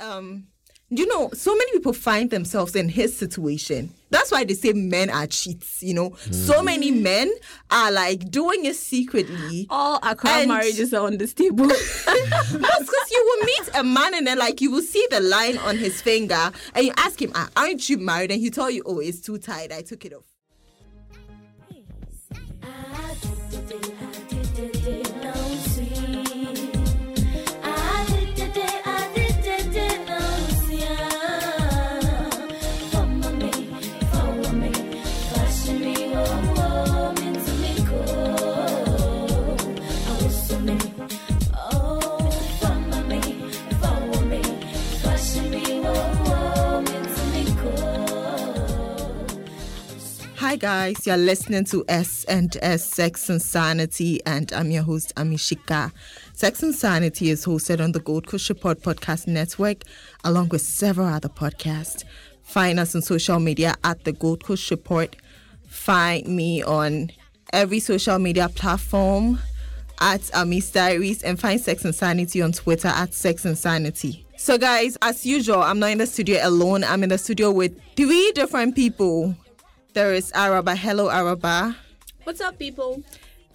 um, you know, so many people find themselves in his situation. That's why they say men are cheats. You know, so many men are like doing it secretly. All Accra And- marriages are on this table. That's because you will meet a man and then like you will see the line on his finger and you ask him, ah, aren't you married? And he tell you, oh, it's too tight. I took it off. Guys, you're listening to S and S Sex and Sanity, and I'm your host Amishika. Sex and Sanity is hosted on the Gold Coast Report Podcast Network, along with several other podcasts. Find us on social media at the Gold Coast Report. Find me on every social media platform at Amis Diaries, and find Sex and Sanity on Twitter at Sex and Sanity. So, guys, as usual, I'm not in the studio alone. I'm in the studio with three different people. There is Araba. Hello, Araba. What's up, people?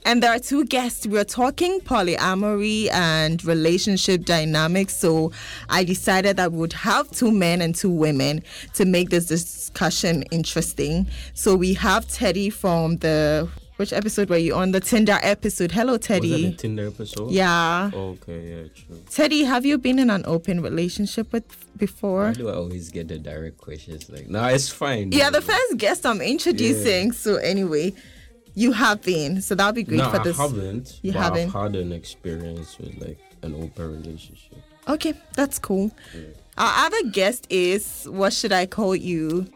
And there are two guests. We're talking polyamory and relationship dynamics. So I decided that we would have two men and two women to make this discussion interesting. So we have Teddy from the which episode were you on? The Tinder episode. Hello, Was that Teddy. a Tinder episode? Yeah. Okay, yeah, true. Teddy, have you been in an open relationship with before? Why do I always get the direct questions? Like, nah, it's fine. Yeah, the first guest I'm introducing. So anyway, you have been. So that'll be great No, for I this. haven't. You but haven't? I've had an experience with like an open relationship. Okay, that's cool. Our other guest is what should I call you?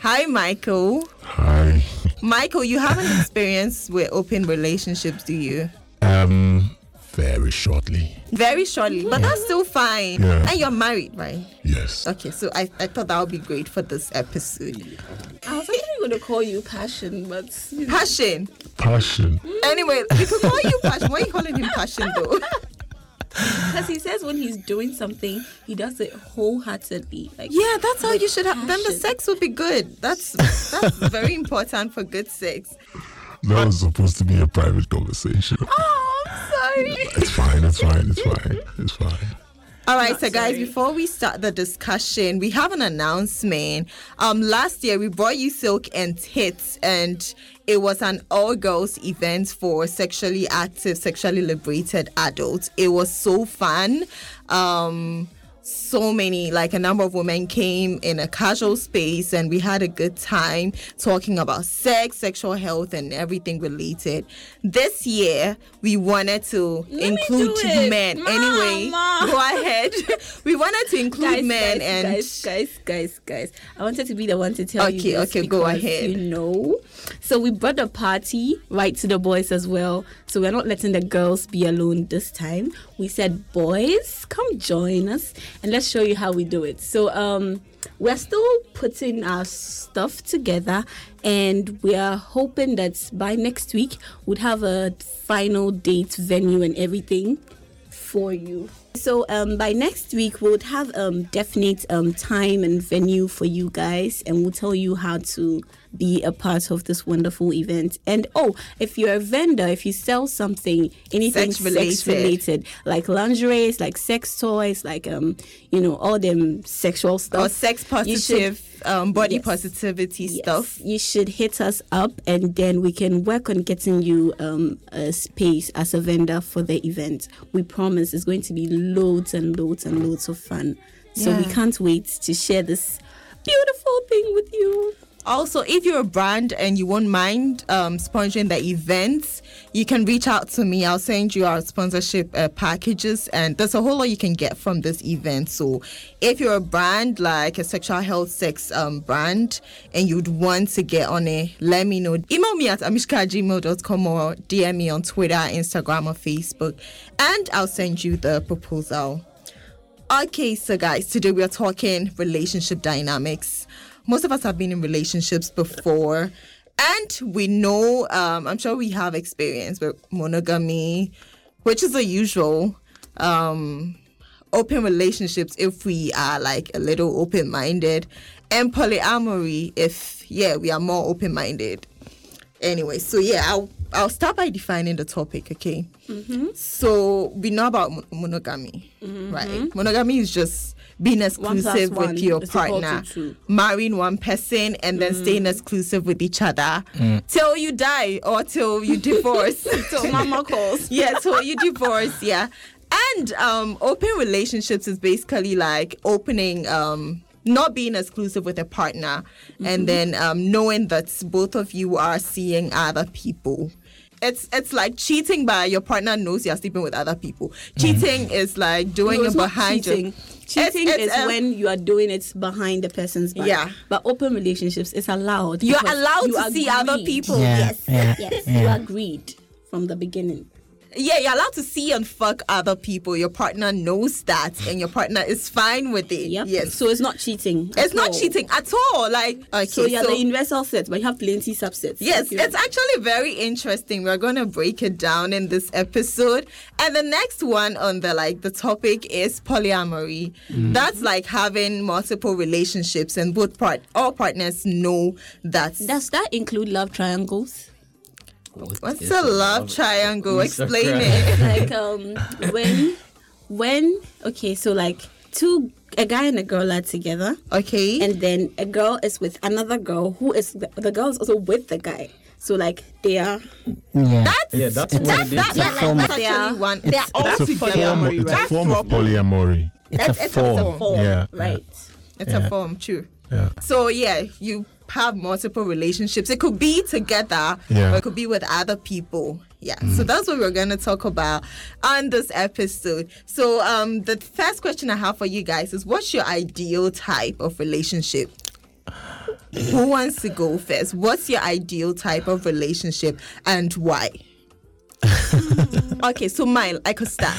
Hi, Michael. Hi. Michael, you have an experience with open relationships, do you? Um, very shortly. Very shortly, but that's still fine. Yeah. And you're married, right? Yes. Okay, so I, I thought that would be great for this episode. I was actually going to call you Passion, but you know. Passion. Passion. Anyway, we could call you Passion. Why are you calling him Passion though? Because he says when he's doing something, he does it wholeheartedly. Like Yeah, that's how you should have. Then the sex would be good. That's that's very important for good sex. That was supposed to be a private conversation. Oh, I'm sorry. It's fine. It's fine. It's fine. It's fine. All right, Not so guys, sorry. before we start the discussion, we have an announcement. Um, last year we brought you Silk and Tits, and it was an all-girls event for sexually active, sexually liberated adults. It was so fun. Um, so many, like a number of women came in a casual space, and we had a good time talking about sex, sexual health, and everything related. This year, we wanted to me include men. anyway, Mama. go ahead. we wanted to include guys, men guys, and guys, guys, guys, guys. I wanted to be the one to tell you. Okay, this okay, go ahead. You know, so we brought the party right to the boys as well. So we're not letting the girls be alone this time. We said, boys, come join us and let's show you how we do it. So um, we're still putting our stuff together, and we are hoping that by next week we'd have a final date, venue, and everything for you. So um, by next week we'll have um, definite um, time and venue for you guys, and we'll tell you how to be a part of this wonderful event. And oh, if you're a vendor, if you sell something, anything Sex related. sex related, like lingerie, like sex toys, like um, you know, all them sexual stuff, or sex positive, um, body Yes. positivity Yes, stuff. You should hit us up and then we can work on getting you um, a space as a vendor for the event. We promise it's going to be loads and loads and loads of fun. So we can't wait to share this beautiful thing with you. Also, if you're a brand and you won't mind um, sponsoring the events, you can reach out to me. I'll send you our sponsorship uh, packages, and there's a whole lot you can get from this event. So, if you're a brand like a sexual health sex um, brand and you'd want to get on it, let me know. Email me at amishka@gmail.com or DM me on Twitter, Instagram, or Facebook, and I'll send you the proposal. Okay, so guys, today we are talking relationship dynamics. Most of us have been in relationships before, and we know, um, I'm sure we have experience with monogamy, which is the usual. Um, open relationships if we are like a little open minded, and polyamory if yeah we are more open minded. Anyway, so yeah, I'll I'll start by defining the topic. Okay, so we know about mon- monogamy, right? Monogamy is just being exclusive one with your is equal to partner, marrying one person, and then staying exclusive with each other till you die or till you divorce. So mama calls. yeah, so you divorce, yeah. And um open relationships is basically like opening um not being exclusive with a partner and then um knowing that both of you are seeing other people. It's it's like cheating by your partner knows you're sleeping with other people. Cheating is like doing No, it behind cheating. you. Cheating It's- it's, is um, when you are doing it behind the person's back. Yeah. But open relationships is allowed. You're allowed you to see other people. Yeah, Yes, yeah, yes. yeah. You agreed from the beginning. Yeah, you're allowed to see and fuck other people. Your partner knows that and your partner is fine with it. Yep. Yes. So it's not cheating. it's at not all. cheating at all. Like okay, So you're the universal set, but you have plenty subsets. Yes, Okay. it's actually very interesting. We're going to break it down in this episode. And the next one on the like the topic is polyamory. Mm. That's like having multiple relationships and both part all partners know that Does that include love triangles? What What's a love triangle? Who's Explain it. like um when when okay, so like two a guy and a girl are together Okay. and then a girl is with another girl who is the, the girl is also with the guy. So like they are Yeah. that's Yeah, that's what that's, it that, is. that's, form that's of- actually one. They're all a together. form. It's a form of polyamory. it's, That's- a it's a form. form, Yeah. right? It's Yeah. a form, true. Yeah. So yeah, you have multiple relationships. It could be together, Yeah. or it could be with other people. Yeah. So that's what we're gonna talk about on this episode. So um, the first question I have for you guys is, what's your ideal type of relationship? Who wants to go first? What's your ideal type of relationship and why? okay, so mine, I could start.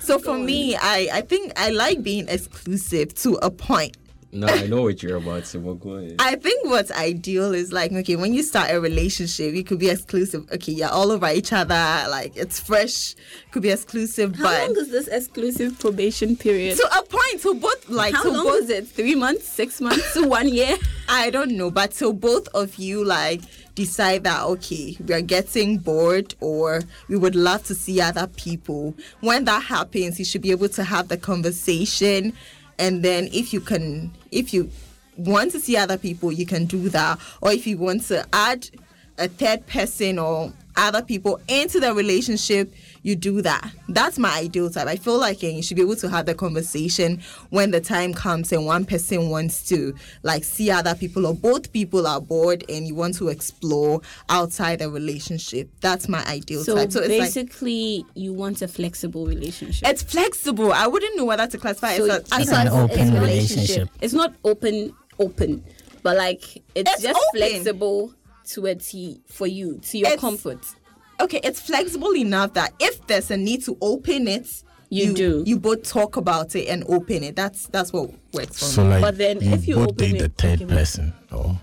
So for me, I, I think I like being exclusive to a point. No, I know what you're about to. But go ahead. I think what's ideal is like, okay, when you start a relationship, you could be exclusive. Okay, you're all over each other, like it's fresh, could be exclusive, How but long is this exclusive probation period? to a point, to both like How to long both is it? Three months, six months, one year? I don't know, but till both of you like decide that okay, we are getting bored or we would love to see other people. When that happens, you should be able to have the conversation and then if you can if you want to see other people, you can do that. Or if you want to add a third person or other people into the relationship, you do that. That's my ideal type. I feel like you should be able to have the conversation when the time comes and one person wants to like see other people or both people are bored and you want to explore outside the relationship. That's my ideal So, type. So it's like basically, you want a flexible relationship. it's flexible. I wouldn't know whether to classify So it as, it's as an a- open relationship. It's not open, open, but like it's, It's just open. flexible to a T for you, to your It's- comfort. Okay, it's flexible enough that if there's a need to open it, You do. You both talk about it and open it. That's that's what works for So me. like, But then you if you both open date the it, third person, or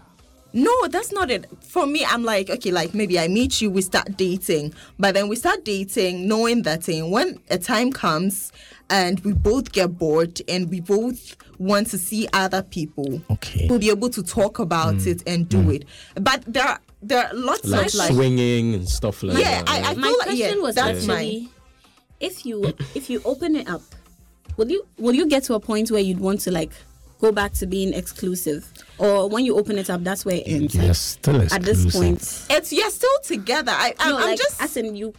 No, that's not it. For me, I'm like, okay, like maybe I meet you, we start dating, but then we start dating knowing that eh, when a time comes and we both get bored and we both want to see other people, Okay. we'll be able to talk about it and do it. But there are there are lots like of like swinging and stuff like Yeah, that. I- right? I My feel like- question yeah, was that's actually, if you if you open it up, will you will you get to a point where you'd want to like go back to being exclusive, or when you open it up, that's where it ends? you're still At this point, it's you're still together. I, I'm, no, I'm like just as in you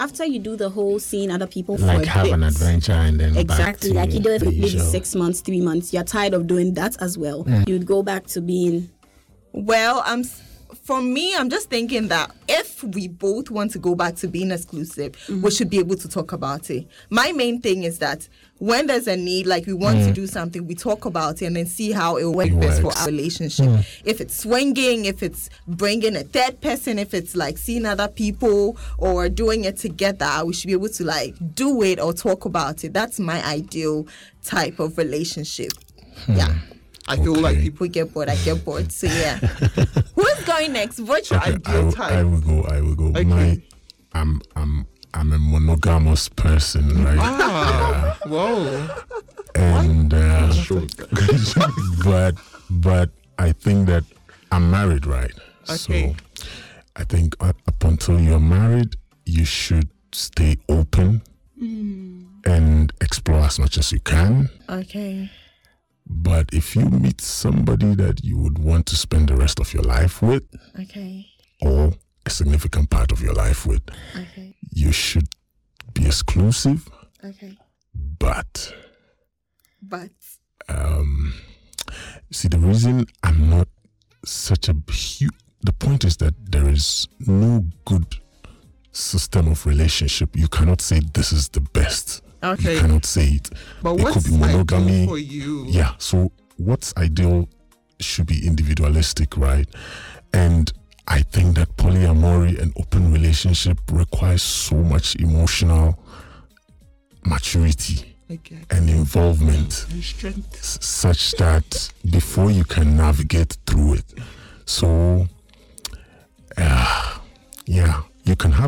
after you do the whole seeing other people like for a have an adventure and then Exactly, back like you do it for maybe usual. six months, three months. You're tired of doing that as well. Mm. You'd go back to being Well, I'm s- for me, I'm just thinking that if we both want to go back to being exclusive, we mm-hmm. should be able to talk about it. My main thing is that when there's a need, like we want to mm. do something, we talk about it and then see how it works It best for our relationship. Mm. If it's swinging, if it's bringing a third person, if it's like seeing other people or doing it together, we should be able to like do it or talk about it. That's my ideal type of relationship. Hmm. Yeah. I feel like people. Get bored, I get bored. So yeah. Who's going next? What's your Okay, I, ideal will- type? I will go. I will go. Okay. My, I'm, I'm, I'm a monogamous person, right? Ah, whoa. and uh, but but I think that I'm married, right? Okay. So I think up, up until you're married, you should stay open and explore as much as you can. Okay. But if you meet somebody that you would want to spend the rest of your life with, Okay. or a significant part of your life with, Okay. you should be exclusive. Okay. But But um, see, the reason I'm not such a huge, the point is that there is no good system of relationship. You cannot say this is the best. Okay. You cannot say it. But it what's could be monogamy. for you? Yeah. So what's ideal should be individualistic, right? And I think that polyamory and open relationship requires so much emotional maturity and involvement And strength. such that before you can navigate through it. So,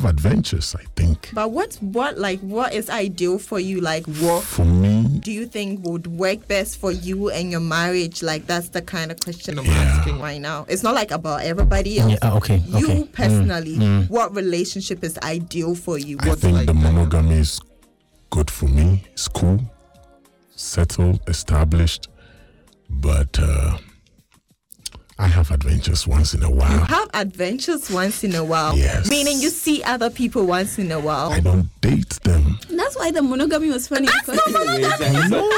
have adventures, I think. but what what like what is ideal for you? Like what For me, do you think would work best for you and your marriage? Like that's the kind of question I'm Yeah. asking right now. It's not like about everybody else. Yeah, ah, okay, You okay. Mm, personally, what relationship is ideal for you? I What's think like the monogamy is good for me. It's cool, settled, established, but uh, I have adventures once in a while. You while. have adventures once in a while. Yes. Meaning you see other people once in a while. I don't date them. That's why the monogamy was funny. because I know.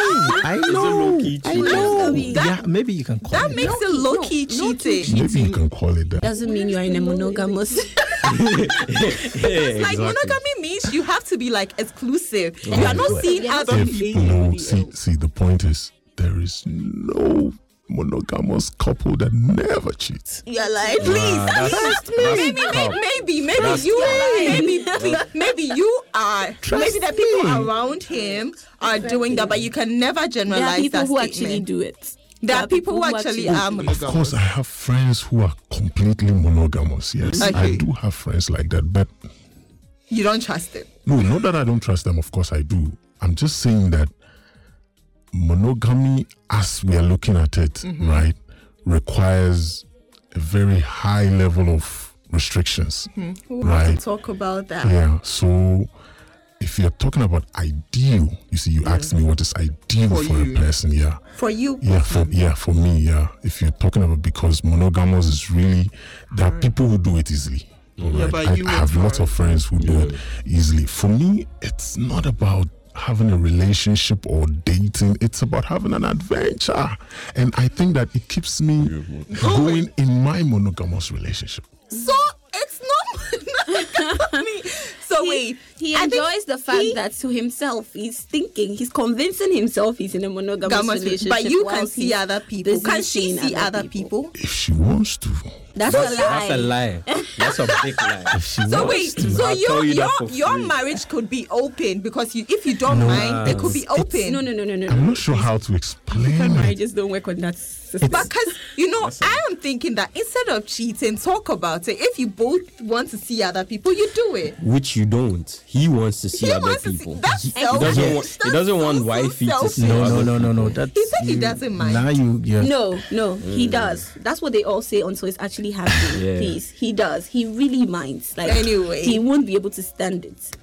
I know. low-key I know. That- yeah, maybe you can call that it. makes it low key cheating. Maybe you can call it that. doesn't mean you are in a monogamous. Like monogamy means you have to be like exclusive. you are not seeing other people. If no, see, see, the point is there is no monogamous couple that never cheats. You're like, please. Nah, that's, maybe, that's maybe, maybe, maybe That's you, lying. maybe, maybe, maybe you are. maybe the people around him are doing that, but you can never there are generalize people that who statement. actually do it. There are people who actually are. Of course, I have friends who are completely monogamous. Yes, I do have friends like that. But You don't trust them. no, not that I don't trust them. Of course, I do. I'm just saying that monogamy, as we are looking at it, Mm-hmm. right, requires a very high level of restrictions. Mm-hmm. We'll have Right. to talk about that. Yeah. So if you're talking about ideal, you see, you asked me what is ideal For for, a person. Yeah. For you, Yeah, for yeah, for me, yeah. If you're talking about because monogamous is really there are people who do it easily. alright? but I, I have lots of friends who do it easily. For me, it's not about having a relationship or dating. It's about having an adventure. And I think that it keeps me going in my monogamous relationship. so So wait, He enjoys the fact he- that to himself he's thinking, he's convincing himself he's in a monogamous Monogamous, relationship. but you can see other people. busy Can she seeing see other people? If she wants to. That's, a lie. That's a lie. That's a big lie. She So wants wait, to. so I'll your you your your marriage could be open because you if you don't mind, it could be open. No, no, no, no, no. I'm not sure how to explain it. Marriages don't work on that system. Because you know, I am thinking that instead of cheating, talk about it. If you both want to see other people, you do it. Which you don't. He wants to see He other wants to see- people. that's he, he selfish. doesn't want. He doesn't so, want so wifey to see. selfish. No, other no, no, no, no. people. That's He said he doesn't mind. Now you, yeah. No, no, he mm. does. That's what they all say until it's actually happening. Yeah. Please, he does. He really minds. Like Anyway. he won't be able to stand it.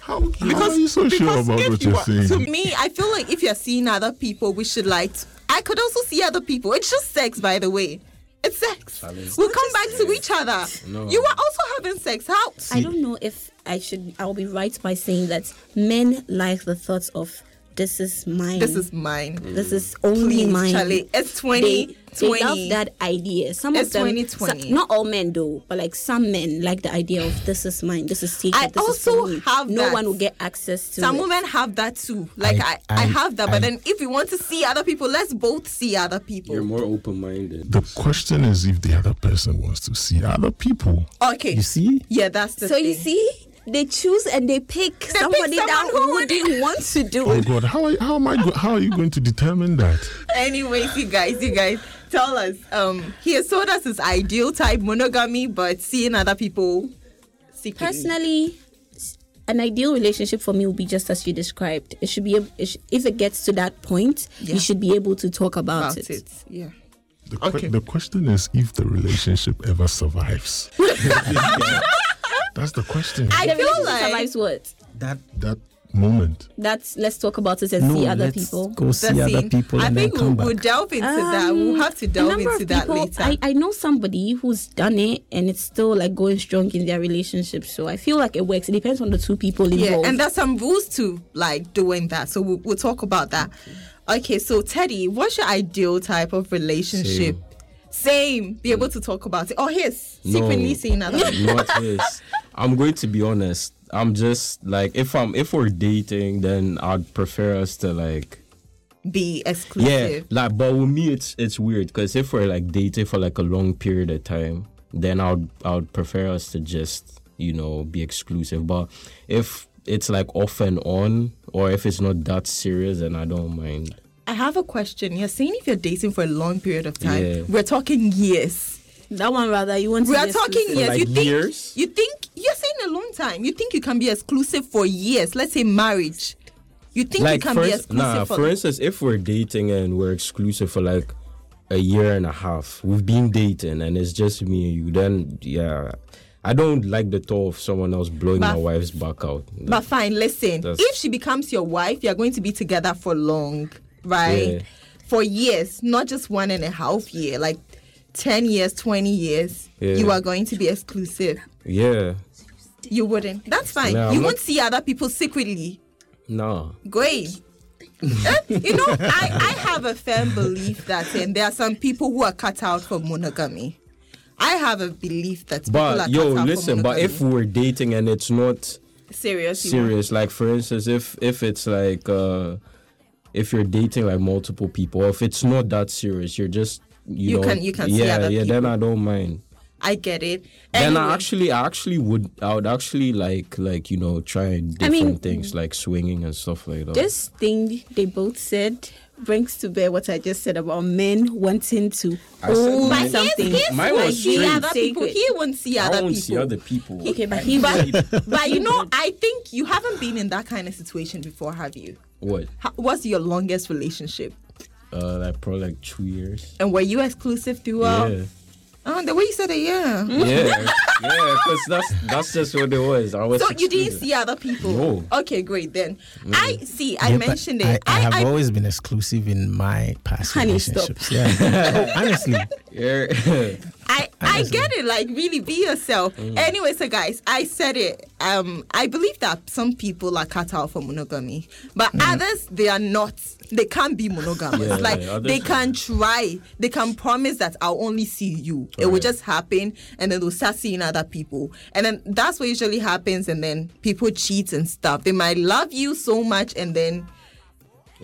How, how are you so sure because about what you you're are- saying? To me, I feel like if you're seeing other people, we should like. I could also see other people. It's just sex, by the way. It's sex. We'll come back to each other. No. You are also having sex. How? I don't know if I should. I'll be right by saying that men like the thoughts of this is mine. This is mine. this is only Please, mine. Charlie. It's They, 2020. they love that idea. Some It's of them, 2020. some- not all men do, but like some men like the idea of this is mine. This is secret. I this is also for me. have No that. one will get access to Some it. women have that too. Like I, I, I- have that. But then if we want to see other people, let's both see other people. You're more open-minded. The question is if the other person wants to see other people. Okay. You see? Yeah, that's the So you see, they choose and they pick pick somebody someone that who wouldn't want to do Oh. God, how are, how am I? Go- how are you going to determine that? Anyways, you guys, you guys, tell us. Um, he has told us his ideal type monogamy, but seeing other people secretly. Personally, an ideal relationship for me will be just as you described. It should be ab- it sh- if it gets to that point, Yeah. you should be able to talk about, About it. it. Yeah. The, que- Okay. the question is if the relationship ever survives. That's the question. I The feel like survives what? That that moment. That's let's talk about it and no, see other let's people. go see the other people I and then think we'll, come we'll delve into that. We'll have to Um, delve into of that later. I, I know somebody who's done it and it's still like going strong in their relationship. So I feel like it works. It depends on the two people involved. yeah, and there's some rules to like doing that. So we'll, we'll talk about that. Okay, so Teddy, what's your ideal type of relationship? Same. Be able to talk about it. Oh, his secretly No. seeing other. not his. I'm going to be honest. I'm just like if I'm if we're dating, then I'd prefer us to like be exclusive. yeah, like but with me it's it's weird because if we're like dating for like a long period of time, then I'd I'd prefer us to just you know be exclusive. But if it's like off and on, or if it's not that serious, then I don't mind. I have a question. You're saying if you're dating for a long period of time, Yeah. we're talking years. That one rather you want to We be are talking exclusive. years. like you think years? you think you're saying a long time. You think you can be exclusive for years? Let's say marriage. You think you can for, be ins- exclusive nah, for, for instance, if we're dating and we're exclusive for like a year and a half, we've been dating and it's just me and you, then yeah, I don't like the thought of someone else blowing But- my wife's back out. But fine, listen. If she becomes your wife, you're going to be together for long, right? Yeah. For years, not just one and a half year, like 10 years, 20 years. Yeah. You are going to be exclusive. yeah, You wouldn't. That's fine. You I'm won't not- see other people secretly. nah. Great. Eh, you know, I, I have a firm belief that um, there are some people who are cut out for monogamy. I have a belief that people are But yo, listen. But if we're dating and it's not serious, serious, like for instance, if if it's like uh if you're dating like multiple people, if it's not that serious, you're just you, You know, can- you can see yeah other yeah. Then. I don't mind. I get it. Then I actually, I actually would, I would actually like, like you know, try different mean- things like swinging and stuff like that. This thing they both said brings to bear what I just said about men wanting to I own men- something. he's, he's Mine won't was see other people. He won't see I other won't people. see other people. Okay, but he but, but you know, I think you haven't been in that kind of situation before, have you? What? How, what's your longest relationship? Uh, like probably like two years. And were you exclusive throughout? yeah, Oh, the way you said it, yeah. yeah, yeah. Because that's that's just what it was. I was. So you didn't see other people? No. Okay, great then. I see. I Yeah, but mentioned I, it. I have always been exclusive in my past Honey, stop. relationships. Yeah. Oh, honestly, Yeah. I, I get it. Like really, be yourself. Mm. Anyway, so guys, I said it. Um, I believe that some people are cut out for monogamy, but others they are not. They can't be monogamous. Mm. Yeah, like yeah, they can try. They can promise that I'll only see you. It will just happen, and then they'll start seeing other people, and then that's what usually happens. And then people cheat and stuff. They might love you so much, and then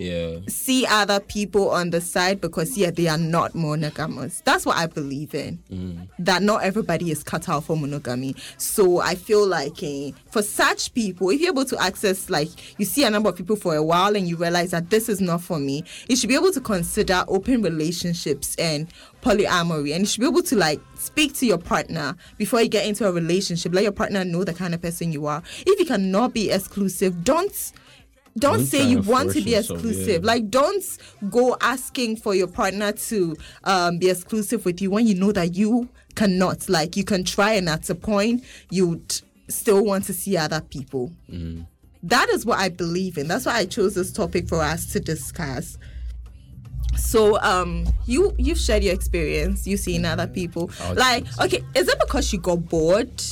yeah. see other people on the side because yeah they are not monogamous. That's what i believe in. That not everybody is cut out for monogamy. So i feel like eh, for such people if you're able to access like you see a number of people for a while and you realize that this is not for me you should be able to consider open relationships and polyamory. And you should be able to like speak to your partner before you get into a relationship. Let your partner know the kind of person you are. If you cannot be exclusive don't don't Don't say you and want to be exclusive. yeah. Like, don't go asking for your partner to um, be exclusive with you when you know that you cannot. Like, you can try, and at a point, you'd still want to see other people. Mm-hmm. That is what I believe in. That's why I chose this topic for us to discuss. So, um, you you've shared your experience. You've seen other people. I'll Like, okay, is it because you got bored?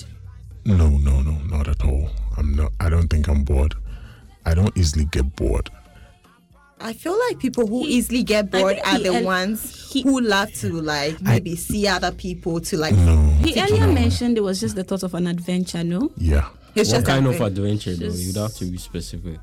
no, no, no, not at all. I'm not. I don't think I'm bored. I don't easily get bored. I feel like people who easily get bored are the el- ones he- who love to like maybe see other people to like. No. He earlier mentioned it was just the thought of an adventure, no? Yeah. It's What just kind a of thing. adventure though? Just- You'd have to be specific.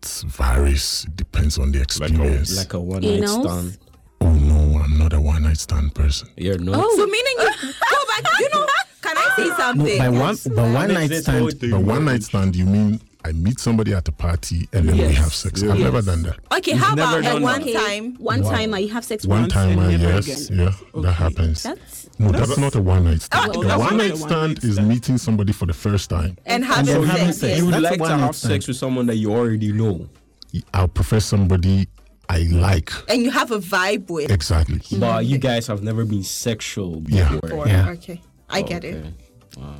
It varies. It depends on the Like a experience. like a one night stand. oh no, I'm not a one night stand person. You're not. Oh. So meaning you go back. You know, can I say no, something? by one, but one night stand. whole thing But one night stand, you mean I meet somebody at a party and then we have sex. I've never done that. Okay, You've how never about at done one that? time? One Wow. time, I have sex with One once time, and uh, I yes, again. yeah, that happens. That's no, that's, not a one night stand. Oh, a that's one night stand is meeting somebody for the first time. And having then sex. having yes. sex. You would That's like to one-night have sex with someone that you already know, I'll prefer somebody I like. And you have a vibe with. Exactly. but you guys have never been sexual Yeah. before. Or- Yeah. Okay, I get it. Wow.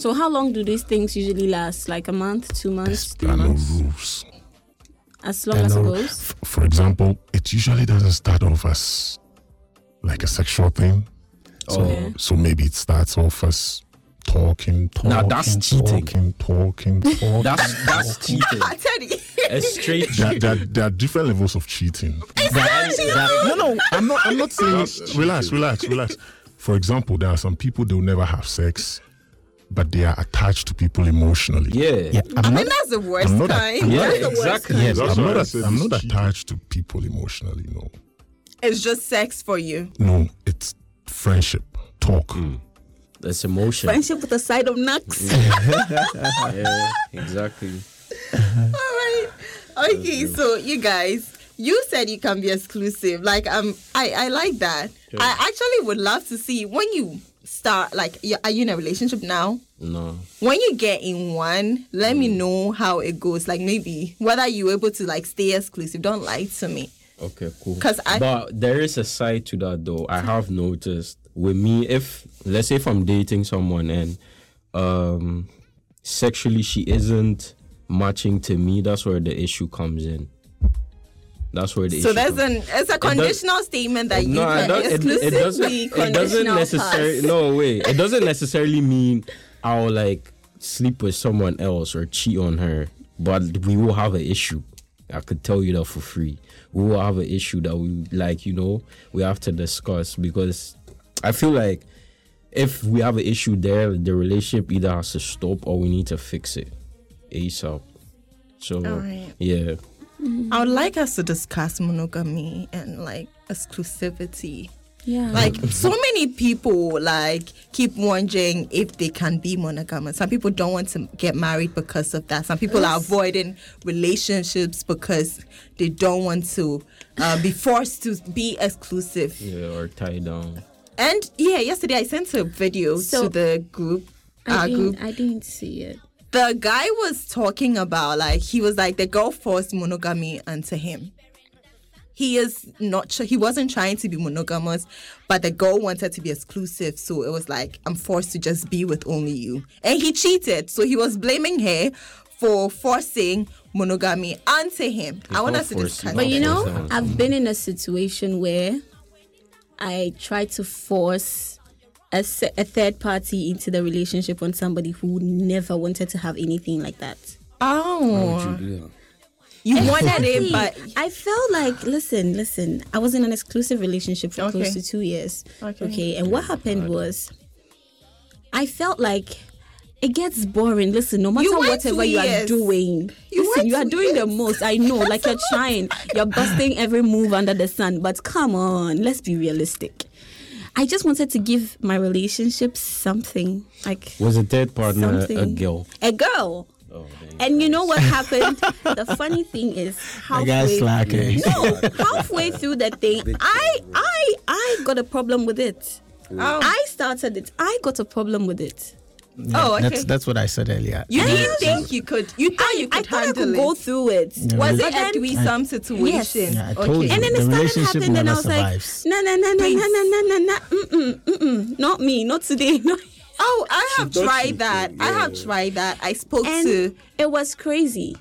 So. How long do these things usually last? Like a month, two months, There three are no months? rules. As long There are as it goes. F- for example, it usually doesn't start off as like a sexual thing. So, Oh. so maybe it starts off as talking, talking, Now that's cheating. talking, talking, talking. That's that's cheating. I tell you. A straight there, cheat. there, there are different levels of cheating. That- No, no, I'm not. I'm not saying. relax, relax, relax. For example, there are some people they will never have sex, but they are attached to people emotionally. Yeah. yeah, I'm I not, mean, that's the worst I'm not a- kind. I'm Yeah, That's exactly. kind. Yes, I'm not. what I a- said, I'm not attached to people emotionally. No, It's just sex for you. no, it's friendship, talk. That's emotion. Friendship with a side of nuts. Yeah, exactly. All right. Okay, so you guys, you said you can be exclusive. Like um, I I like that. I actually would love to see when you start. Like, are you in a relationship now? No. When you get in one, let me know how it goes. Like maybe whether you're able to like stay exclusive. Don't lie to me. Okay, cool because I- but there is a side to that though. I have noticed with me, if let's say if I'm dating someone and um sexually she isn't matching to me, that's where the issue comes in. That's where the So comes. an it's a conditional statement that you no, can does, it, it exclusively doesn't. It doesn't necessarily. No way. It doesn't necessarily mean I'll like sleep with someone else or cheat on her. But we will have an issue. I could tell you that for free. We will have an issue that we like. You know, we have to discuss because I feel like if we have an issue there, the relationship either has to stop or we need to fix it ASAP. So yeah. I would like us to discuss monogamy and like exclusivity. yeah. Like so many people like keep wondering if they can be monogamous. Some people don't want to get married because of that. Some people are avoiding relationships because they don't want to uh, be forced to be exclusive. Yeah, or tied down. And yeah, yesterday I sent a video So- to the group. I Our didn't, group. I didn't see it. The guy was talking about like he was like the girl forced monogamy onto him. He is not. Tr- he wasn't trying to be monogamous, but the girl wanted to be exclusive. So it was like I'm forced to just be with only you, and he cheated. So he was blaming her for forcing monogamy onto him. I want not us to forcing, discuss. not But you know. I've been in a situation where I tried to force a, a third party into the relationship on somebody who never wanted to have anything like that. Oh, you wanted it, but I felt like, listen, listen, I was in an exclusive relationship for Okay. close to two years. Okay. Okay. And what happened was, I felt like it gets boring. Listen, no matter You whatever you are doing, You listen, you are two doing the most. I know, like you're trying, you're busting every move under the sun. But come on, let's be realistic. I just wanted to give my relationship something like Was the third partner a girl? A girl. Oh. And you know what happened? the funny thing is, halfway, slacking. Eh? no, halfway through the thing, I, I, I got a problem with it. oh, I started it. I got a problem with it. Oh, okay. That's that's what I said earlier. you didn't just- think you could. You thought I, you I could thought I handle could go through it. Yeah, Was it a threesome situation? Yeah, I told okay. you. And then The it started relationship happening, and I was survives. like, no, no, no, no, no, no, no, no, no, mm-mm, mm-mm, not me, not today. No. Oh, I have tried that. could, I have tried that. I spoke And to. it was crazy,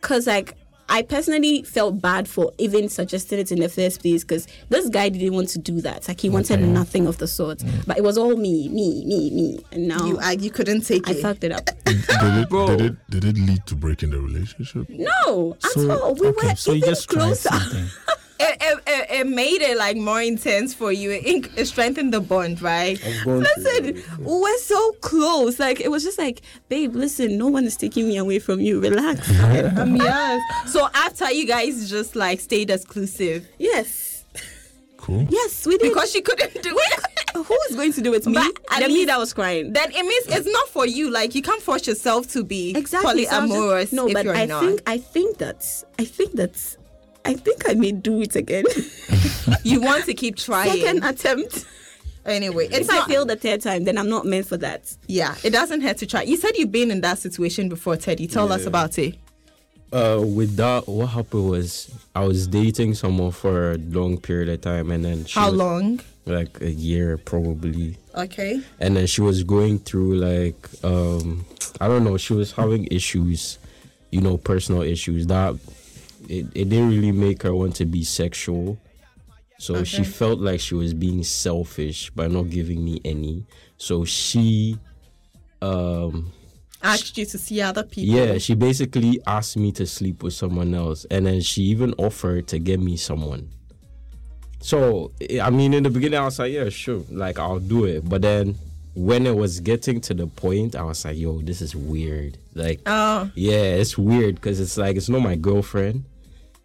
cause like I personally felt bad for even suggesting it in the first place, cause this guy didn't want to do that. Like he wanted nothing of the sort, mm. but it was all me, me, me, me, and now You, I, you couldn't take I it. I fucked it up. Did it, did it did it lead to breaking the relationship? No, at all. We okay, were so you even just tried closer. something. it, it, it, it made it like more intense for you. It, it strengthened the bond, right? gone through Listen, we're so close. Like it was just like, babe, listen, no one is taking me away from you. Relax. Um, yes. So after you guys just like stayed exclusive yes, Cool. yes, we did. because she couldn't do it. who is going to do it? Me? But at the me least- that was crying. then it means it's not for you. Like you can't force yourself to be exactly so just- polyamorous no, if but you're I not. think I think that I think that I think I may do it again. you want to keep trying. Second attempt. anyway, it's If I fail the third time, then I'm not meant for that. yeah, it doesn't hurt to try. You said you've been in that situation before, Teddy. Tell us about it. Uh, with that, what happened was I was dating someone for a long period of time, and then she How was- long? Like a year, probably. Okay. And then she was going through like um, I don't know. She was having issues, you know, personal issues that it, it didn't really make her want to be sexual. So she felt like she was being selfish by not giving me any. So she um Asked you to see other people. yeah, she basically asked me to sleep with someone else, and then she even offered to get me someone. So I- I mean, in the beginning, I was like, yeah, sure, like I'll do it. But then when it was getting to the point, I was like, yo, this is weird. Like, Oh. yeah, it's weird because it's like it's not my girlfriend,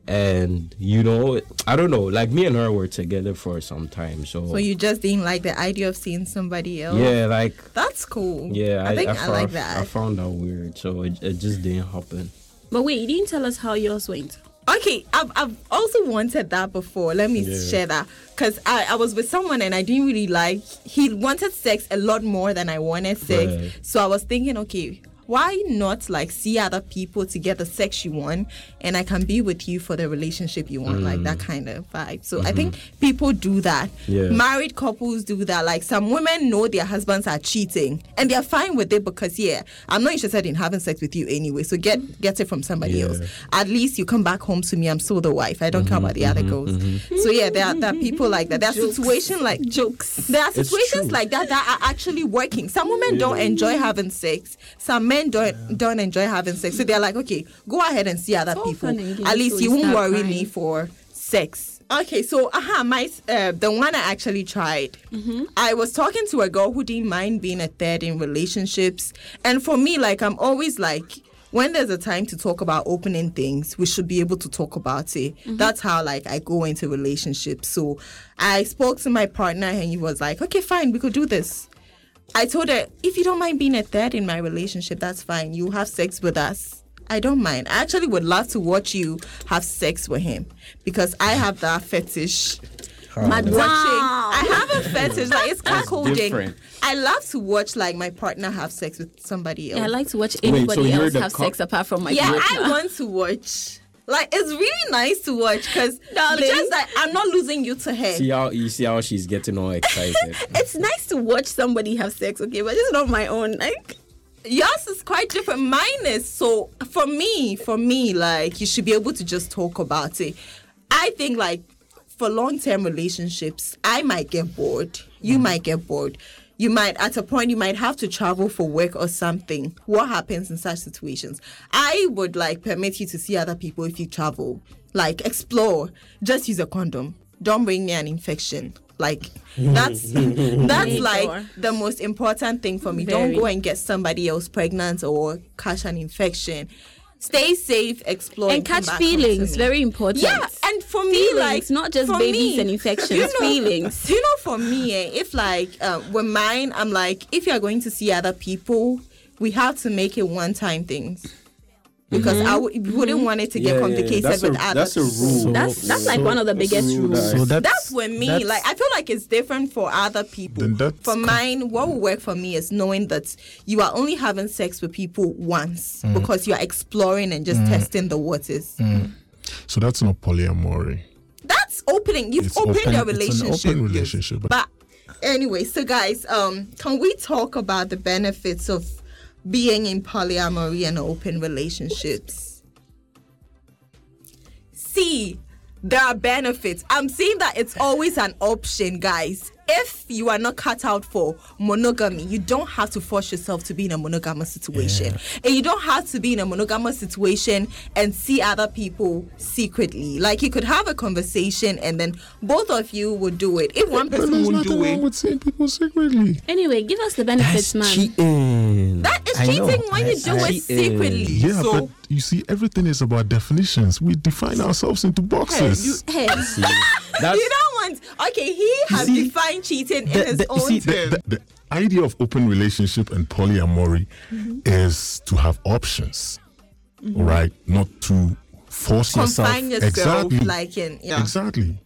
and you know, I don't know. Like me and her were together for some time, so, So you just didn't like the idea of seeing somebody else. yeah, like That's cool. yeah, I think I, found, like that. I found that weird, so it, it just didn't happen. But wait, you didn't tell us how yours went. Okay, I've, I've also wanted that before. Let me Yeah. share that. Because I, I was with someone and I didn't really like, he wanted sex a lot more than I wanted sex. Right. So I was thinking, okay, why not like see other people to get the sex you want and I can be with you for the relationship you want, like that kind of vibe. So I think people do that. Yeah. Married couples do that. Like some women know their husbands are cheating and they're fine with it because yeah, I'm not interested in having sex with you anyway. So get get it from somebody Yeah. else. At least you come back home to me. I'm still the wife. I don't care about the other girls. So yeah, there are, there are people like that. There are situations like jokes. There are situations like that that are actually working. Some women don't enjoy having sex. Some men don't don't enjoy having sex. So they're like, okay, go ahead and see other all people. fun and games At least you won't worry me for sex. Okay, so aha, my uh, the one I actually tried. I was talking to a girl who didn't mind being a third in relationships, and for me, like I'm always like. When there's a time to talk about opening things, we should be able to talk about it. That's how like I go into relationships. So I spoke to my partner and he was like, "Okay, fine, we could do this." I told her, if you don't mind being a third in my relationship, that's fine. You have sex with us. I don't mind. I actually would love to watch you have sex with him because I have that fetish. Madam. Watching, I have a fetish like it's cuckolding. different. I love to watch like my partner have sex with somebody else. Yeah, I like to watch anybody you're else have co- sex apart from my yeah, partner. I want to watch. Like it's really nice to watch because Darling. just like I'm not losing you to her. See how you see how she's getting all excited. It's nice to watch somebody have sex, okay, but it's not my own. Like, yours is quite different. Mine is so for me, for me, like you should be able to just talk about it. I think like for long term relationships, I might get bored. You mm. might get bored. You might at a point you might have to travel for work or something. What happens in such situations? I would like permit you to see other people if you travel. Like explore. Just use a condom. Don't bring me an infection. Like that's that's like the most important thing for me. Don't go and get somebody else pregnant or catch an infection. Stay safe, explore, and catch back home to feelings, very important. Yeah, and for me, Feelings, like not just babies me, and infections, you know- feelings. You know, for me, eh, if like uh, with mine, I'm like, if you're going to see other people, we have to make it one-time things because I w- wouldn't want it to get Yeah, yeah, complicated that's with a- others. that's a rule. That's that's like one of the biggest so rules. that- So that's That's with me. that's- like I feel like it's different for other people. For mine, what will work for me is knowing that you are only having sex with people once Mm. because you are exploring and just testing the waters. So that's not polyamory. That's opening. You've It's opened open- your it's an relationship. open relationship, but- But anyway, so guys, um, can we talk about the benefits of being in polyamory and open relationships? See, there are benefits. I'm saying that it's always an option, guys. If you are not cut out for monogamy, you don't have to force yourself to be in a monogamous situation. And you don't have to be in a monogamous situation and see other people secretly. Like you could have a conversation and then both of you would do it. If one But person there's won't nothing do wrong it, with seeing people secretly. Anyway, give us the benefits, That's man. cheating. that is I know. cheating when you I- do I- it secretly. Yeah, so but you see, everything is about definitions. We define ourselves into boxes. Hey, See, That's you don't want. Okay, he has see, defined cheating in his the- own see, the, terms. the, the idea of open relationship and polyamory mm-hmm. is to have options, mm-hmm. right? Not to force yourself. Confine yourself, exactly. like in yeah. Exactly.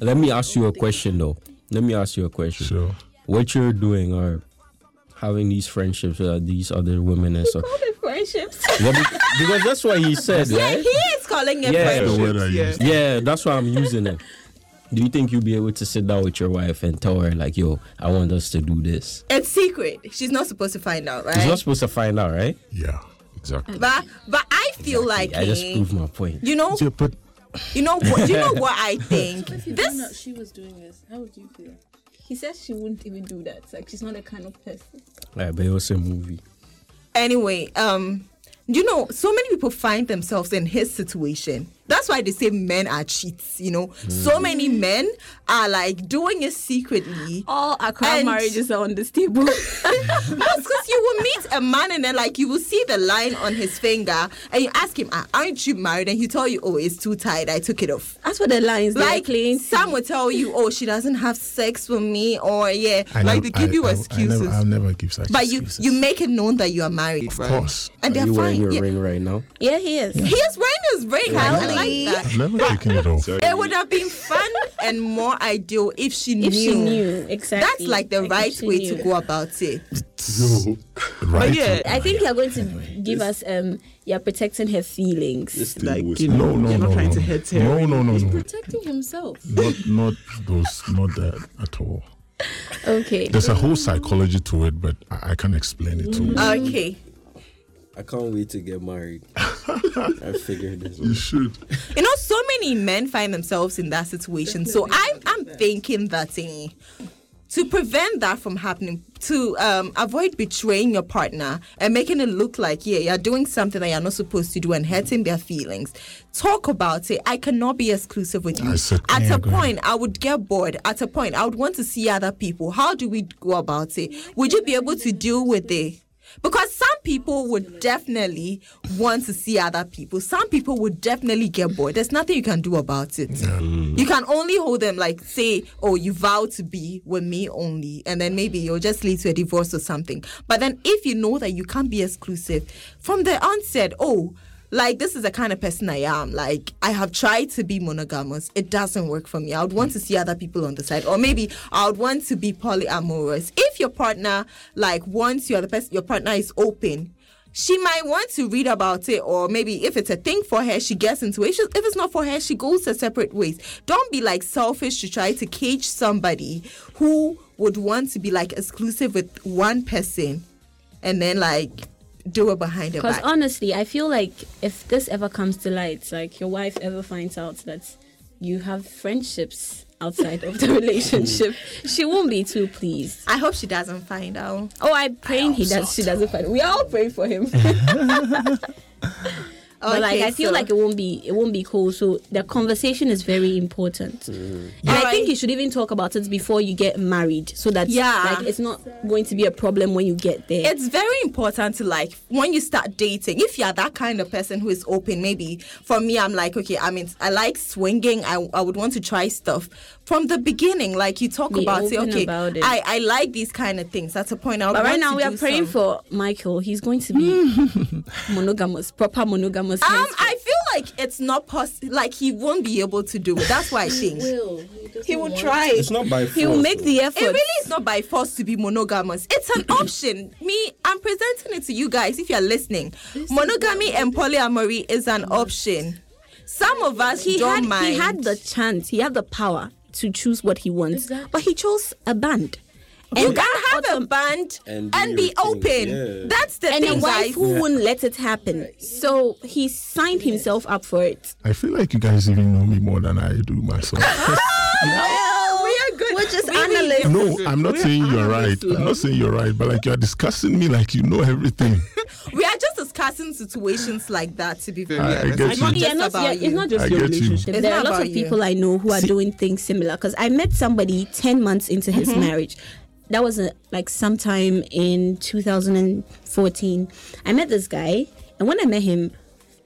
Let me ask you a question though. Let me ask you a question. Sure. What you're doing or having these friendships with uh, these other women and stuff. friendships. Yeah, because that's what he said, Yeah, right? he is calling it Yeah. friendship. The word I yeah. Yeah, that's why I'm using it. Do you think you'll be able to sit down with your wife and tell her like, "Yo, I want us to do this"? It's secret. She's not supposed to find out, right? She's not supposed to find out, right? Yeah, exactly. but but I feel like I just proved my point. you know Yeah, but you know what you know what I think. If you found out This she was doing this, how would you feel? He says she wouldn't even do that. It's like she's not the kind of person. Right, but it was a movie. anyway. Um, do you know, so many people find themselves in his situation. That's why they say men are cheats. You know, so many men are like doing it secretly. All Accra And- marriages are on this table. because you will meet a man and then like you will see the line on his finger and you ask him, "Ah, "Aren't you married?" And he tell you, "Oh, it's too tight. I took it off." That's what the lines they're Like playing. some will tell you, "Oh, she doesn't have sex with me," or yeah, I like nev- they give I- you I- I excuses. never, I'll never give such but you excuses. you make it known that you are married, of right? course. and Are they're you wearing your Yeah. ring right now? Yeah, he is. He is wearing his ring. I like that. I've never taken it off. It would have been fun and more ideal if she knew. If she knew exactly, That's like the if right way knew. to go about it. Yo, right? yeah, I think you're going to give us um you're protecting her feelings. Like, you know, No, no, you're no, not trying no. to hurt her. No, no, no, no. Protecting himself. Not, not those, not that at all. Okay. There's a whole psychology to it, but I, I can't explain it to you. Okay. I can't wait to get married. I figured this. You should. You know, so many men find themselves in that situation. So I'm I'm thinking that eh, to prevent that from happening, to um, avoid betraying your partner and making it look like yeah you're doing something that you're not supposed to do and hurting their feelings. Talk about it. I cannot be exclusive with you. At a point, I would get bored. At a point, I would want to see other people. How do we go about it? Would you be able to deal with it? Because some people would definitely want to see other people. Some people would definitely get bored. There's nothing you can do about it. Mm. You can only hold them like say, oh, you vow to be with me only, and then maybe you'll just lead to a divorce or something. But then if you know that you can't be exclusive from the onset, oh, like this is the kind of person I am. Like I have tried to be monogamous. It doesn't work for me. I would want to see other people on the side. Or maybe I would want to be polyamorous. If your partner like wants your the person your partner is open, she might want to read about it, or maybe if it's a thing for her, she gets into it. If it's not for her, she goes her separate ways. Don't be like selfish to try to cage somebody who would want to be like exclusive with one person and then like do it behind her Because honestly, I feel like if this ever comes to light, like your wife ever finds out that you have friendships outside of the relationship, she won't be too pleased. I hope she doesn't find out. Oh, I'm praying he does. She doesn't find. Out. We all pray for him. but like, I feel so- like it won't be. It won't be cool. So the conversation is very important, mm-hmm. and I Alright. think you should even talk about it before you get married, so that Yeah. like it's not going to be a problem when you get there. it's very important to like when you start dating if you're that kind of person who is open maybe for me i'm like okay i mean i like swinging i, I would want to try stuff from the beginning like you talk Be about it open okay about it. I, I like these kind of things that's a point i would But right now we are praying some- for Michael. He's going to be monogamous, proper monogamous. Um i feel like it's not possible like he won't be able to do it that's why i think Will. He, doesn't he will want- try It's not by force. he will make the effort. It really is not by force to be monogamous. It's an option. Me, I'm presenting it to you guys if you're listening. Monogamy and polyamory is an option. Some of us he don't had mind. he had the chance, he had the power to choose what he wants, Exactly. but he chose a band. You can that have a band And and, be thing, open. yeah. That's the and a thing, wife guys. who wouldn't let it happen. So he signed himself up for it. I feel like you guys even know me more than I do myself. We are good. We're just We analysts. no, I'm not saying you're right. I'm not saying you're right, but like you're discussing me like you know everything. We are just discussing situations like that. To be very I- I honest, get it's you. not Yeah, just not- about yeah, you. it's not just I your get you. relationship. There are not lots of about you. people I know who are doing things similar. Because I met somebody ten months into his Mm-hmm. marriage. That was a, like sometime in 2014. I met this guy, and when I met him,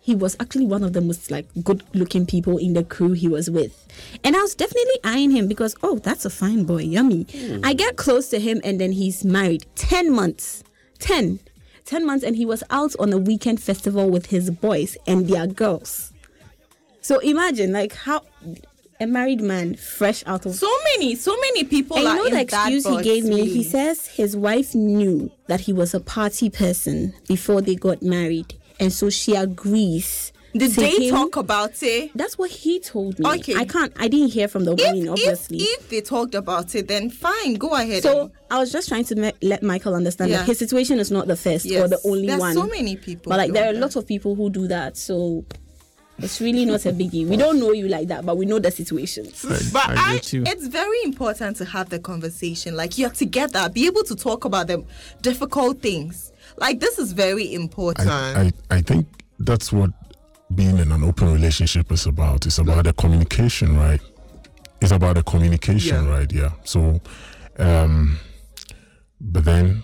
he was actually one of the most like good looking people in the crew he was with. And I was definitely eyeing him because oh that's a fine boy, yummy. I hmm. get close to him and then he's married. Ten months. Ten. Ten months and he was out on a weekend festival with his boys and their girls. So imagine like how a married man fresh out of So many, so many people and you know the excuse he gave me? He says his wife knew that he was a party person before they got married. And so she agrees. Did they him- talk about it? That's what he told me. Okay. I can't, I didn't hear from the woman, If, if, obviously. if they talked about it, then fine, go ahead. so and- I was just trying to me- let Michael understand Yeah. that his situation is not the first or the only one. There's one. so many people But like there are doing lots of people who do that. So it's really not a biggie. We don't know you like that, but we know the situations. But I, I it's very important to have the conversation. Like you're together, be able to talk about the difficult things. Like this is very important. I, I, I think that's what being in an open relationship is about. It's about the communication, right? It's about the communication, Yeah. right? Yeah. So, um, but then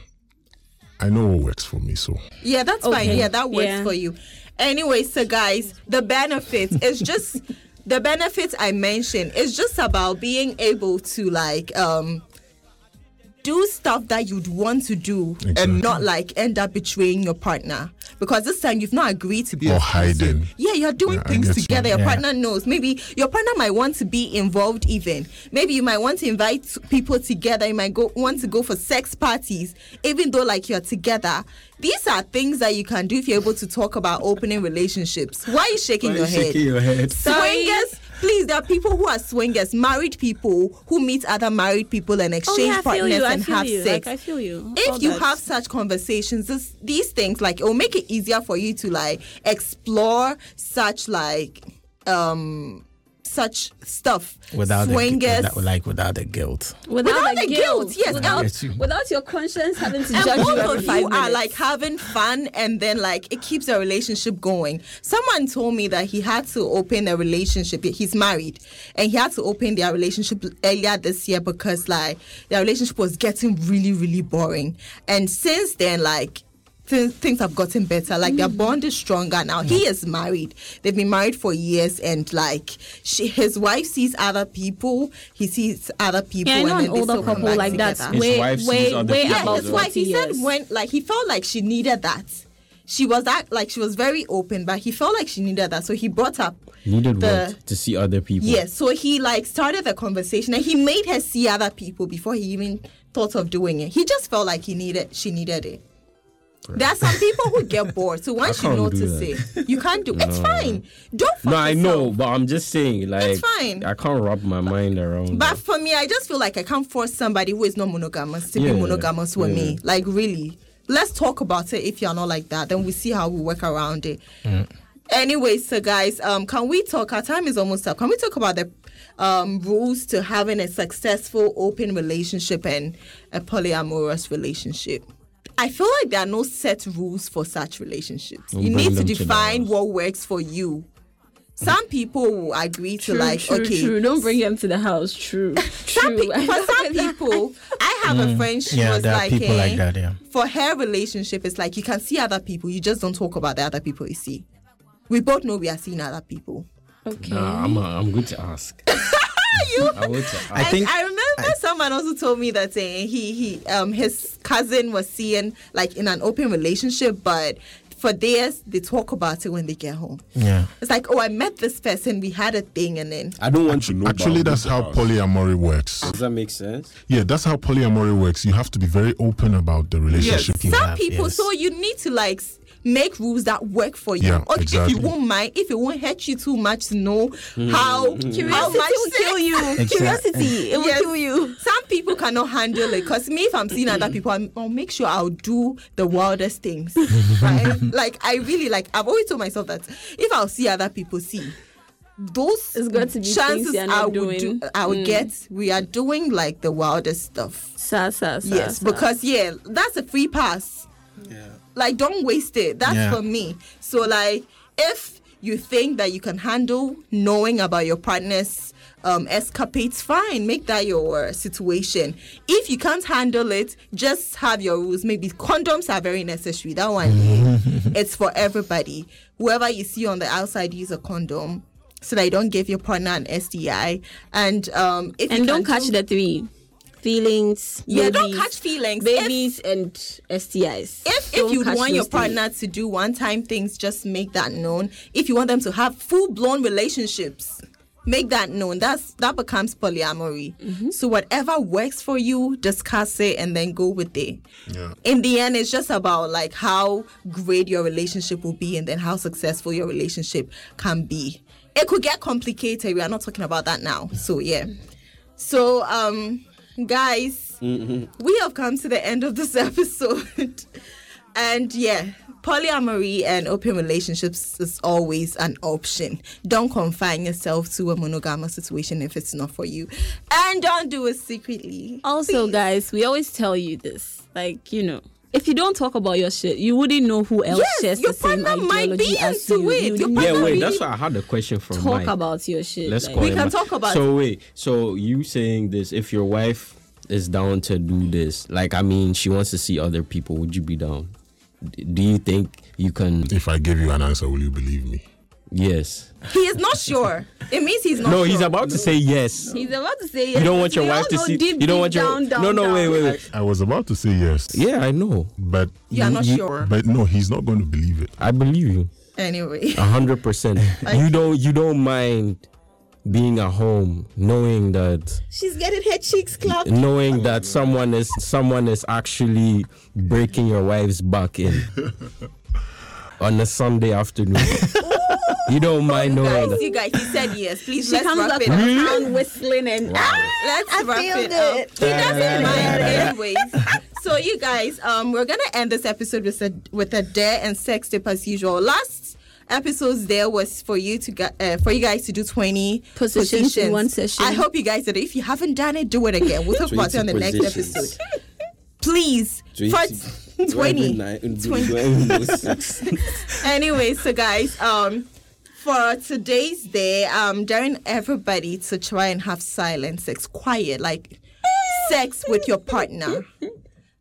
I know what works for me. So yeah, that's fine. Yeah, that works Yeah. for you. Anyway, so guys, the benefits is just the benefits I mentioned is just about being able to like um do stuff that you'd want to do Exactly. and not like end up betraying your partner because this time you've not agreed to be or exclusive. hiding. Yeah, you're doing Yeah, things get you. together. Your Yeah. partner knows. Maybe your partner might want to be involved even. Maybe you might want to invite people together. You might go want to go for sex parties, even though like you're together. These are things that you can do if you're able to talk about opening relationships. Why are you shaking your head? your head. Swingers, please. There are people who are swingers, married people who meet other married people and exchange Oh, exchange yeah, I feel partners you. I and feel have you. sex Like, I feel you. if All you that. have such conversations this, these things like it will make it easier for you to like explore such like um such stuff. Without the, swingers without, like without the guilt. without, Without the the guilt, guilt, yes, without, Yes, you- without your conscience having to and judge you both every of five you are like having fun and then like it keeps a relationship going. Someone told me that he had to open a relationship. He's married. And he had to open their relationship earlier this year because like their relationship was getting really really boring. And since then like things, things have gotten better like their mm. bond is stronger now he is married they've been married for years and like she, his wife sees other people he sees other people yeah, I know and an then older still couple like that's together. His way, wife sees way, other way people yeah, above his wife. He 40 said when like he felt like she needed that. She was that like she was very open, but he felt like she needed that, so he brought up Needed the what? To see other people. yes. So he like started the conversation and he made her see other people before he even thought of doing it. He just felt like he needed she needed it. There are some people who get bored, so once you notice it, you can't do. It's fine. Don't. No, I know, but I'm just saying, like, it's fine. I can't wrap my mind around. But that. for me, I just feel like I can't force somebody who is not monogamous to Yeah, be monogamous with yeah. me. Like really, let's talk about it. If you're not like that, then we see how we work around it. Anyway, so guys, um, can we talk? Our time is almost up. Can we talk about the um, rules to having a successful open relationship and a polyamorous relationship? I feel like there are no set rules for such relationships. We'll you need to them to define what works for you. Some people will agree to like, true, okay, true. Don't bring them to the house. True. some true. pe- for some people, I have a friend. She Yeah, was there are like, people eh, like that, yeah. For her relationship, it's like you can see other people, you just don't talk about the other people you see. We both know we are seeing other people. okay. Nah, I'm, uh, I'm going to ask. You. I want to ask. I think- I remember someone also told me that uh, he he um his cousin was seeing like in an open relationship, but for theirs they talk about it when they get home. Yeah. It's like, oh, I met this person, we had a thing, and then I don't want to know. Actually, that's to how house. polyamory works. Does that make sense? Yeah, that's how polyamory works. You have to be very open about the relationship. You some have, people yes. so you need to like s- make rules that work for you Yeah, or if exactly. you won't mind if it won't hurt you too much to know how hmm. how Curiosity much will kill you. Exactly. Curiosity, it will Yes. kill you. some people cannot handle it because me if i'm seeing other people I'm, i'll make sure i'll do the wildest things right like i really like i've always told myself that if i'll see other people see those It's got to be things chances you're not I would doing. do, I would hmm. get. We are doing like the wildest stuff. Sa, sa, sa, Yes, sa. because yeah, that's a free pass. Like don't waste it. That's Yeah. for me. So like if you think that you can handle knowing about your partner's um, escapades, fine, make that your situation. If you can't handle it, just have your rules. Maybe condoms are very necessary. That one, it's for everybody. whoever you see on the outside use a condom so that you don't give your partner an STI. And um, if you And don't catch do- the three feelings. Yeah, don't catch feelings. If- Babies and STIs. if if Don't you want your those three. partner to do one time things, just make that known. If you want them to have full blown relationships, make that known. That's that becomes polyamory. Mm-hmm. So whatever works for you, discuss it and then go with it. Yeah. In the end, it's just about like how great your relationship will be and then how successful your relationship can be. It could get complicated. We are not talking about that now. So yeah. So um guys, mm-hmm. we have come to the end of this episode. and yeah, polyamory and open relationships is always an option. Don't confine yourself to a monogamous situation if it's not for you. And don't do it secretly. Also, Please. guys, we always tell you this. Like, you know, if you don't talk about your shit, you wouldn't know who else Yes, shares your the same partner might ideology be as into you. it. You Your Yeah, wait. be- That's why I had a question from mine. talk Mike. about your shit. Let's like- call We him can Mike. talk about So wait, so you saying this? If your wife is down to do this, like I mean, she wants to see other people, would you be down? D- Do you think you can? If I give you an answer, will you believe me? Yes. He is not sure. It means he's not No, sure. he's about to say yes. He's about to say yes. You don't want your We wife to see. deep, You don't want your. down, down, no, no, down. wait, wait, wait. I was about to say yes. Yeah, I know. But You are not sure. But no, he's not going to believe it. I believe you. Anyway. A hundred percent. You don't. You don't mind being at home, knowing that She's getting her cheeks clapped. knowing that someone is someone is actually breaking your wife's back in on a Sunday afternoon. you don't mind knowing Guys, that. you guys, he said yes. Please She let's comes wrap up it from up. the town whistling and Let's wrap feel it up. He doesn't mind anyways. So you guys, um, we're gonna end this episode with a with a dare and sex tip as usual. Last episodes there was for you to get uh, for you guys to do 20 Positions in one session. I hope you guys did it. If you haven't done it, do it again. We'll talk about it on the 20 next episode. Please. For 20. 20. anyway, so guys, um, for today's day, um, daring everybody to try and have silent sex, quiet, like sex with your partner.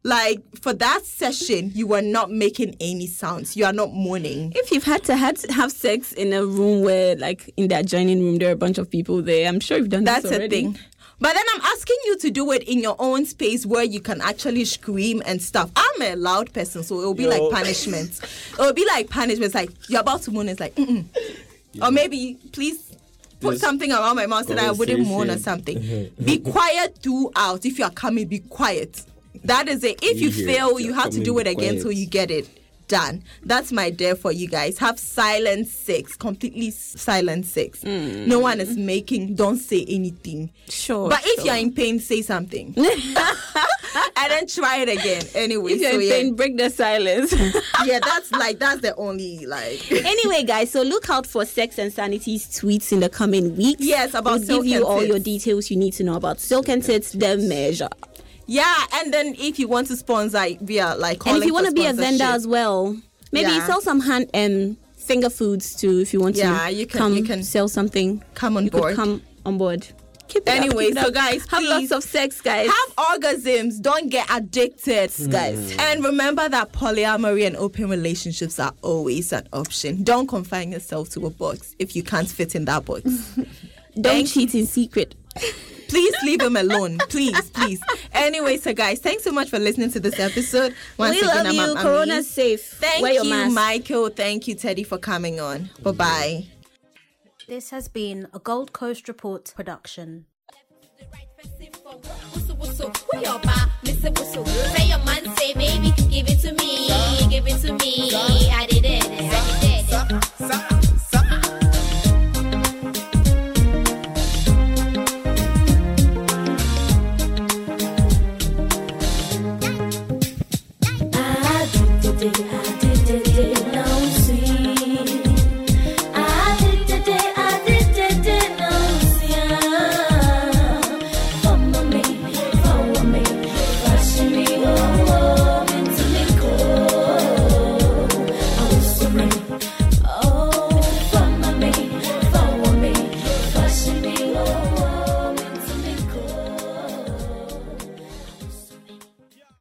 Like for that session, you are not making any sounds. You are not moaning. if you've had to had to have sex in a room where like in the adjoining room there are a bunch of people there, I'm sure you've done That's this a already. thing. But then I'm asking you to do it in your own space where you can actually scream and stuff. I'm a loud person, so it'll be like punishment. It'll be like punishment. It's like you're about to moan. It's like, mm-mm. or maybe please put something around my mouth so that I wouldn't moan or something. be quiet throughout. If you are coming, be quiet. That is it. If you You fail, you have to do it again quiet. till you get it done. That's my dare for you guys. Have silent sex, completely silent sex. No mm. one is making. Don't say anything. Sure. But if you're in pain, say something. and then try it again. Anyway, if you're so in yeah, pain, break the silence. yeah, that's like that's the only like. anyway, guys, so look out for Sex and Sanity's tweets in the coming weeks. Yes, about we'll give you all Tits. your details you need to know about Silk and Tits, the measure. Yeah, and then if you want to sponsor via like, And calling if you want to be a vendor as well, maybe Yeah. sell some hand um finger foods too. If you want Yeah, to, you can- come you can sell something. come on you board. Come on board. Keep it up, Anyway, keep it so up. guys, have please lots of sex, guys. have orgasms. Don't get addicted, guys. And remember that polyamory and open relationships are always an option. Don't confine yourself to a box if you can't fit in that box. Don't thank cheat in secret. please leave him alone. Please, please. Anyway, so guys, thanks so much for listening to this episode. Once we again, love I'm you. Am- Corona's Ami. safe. Thank Wear your you, mask. Michael. Thank you, Teddy, for coming on. Bye bye. This has been a Gold Coast Report production. Whistle, whistle, who your ba? Listen, whistle. Say your man, say baby, give it to me, give it to me. I did it, I did it.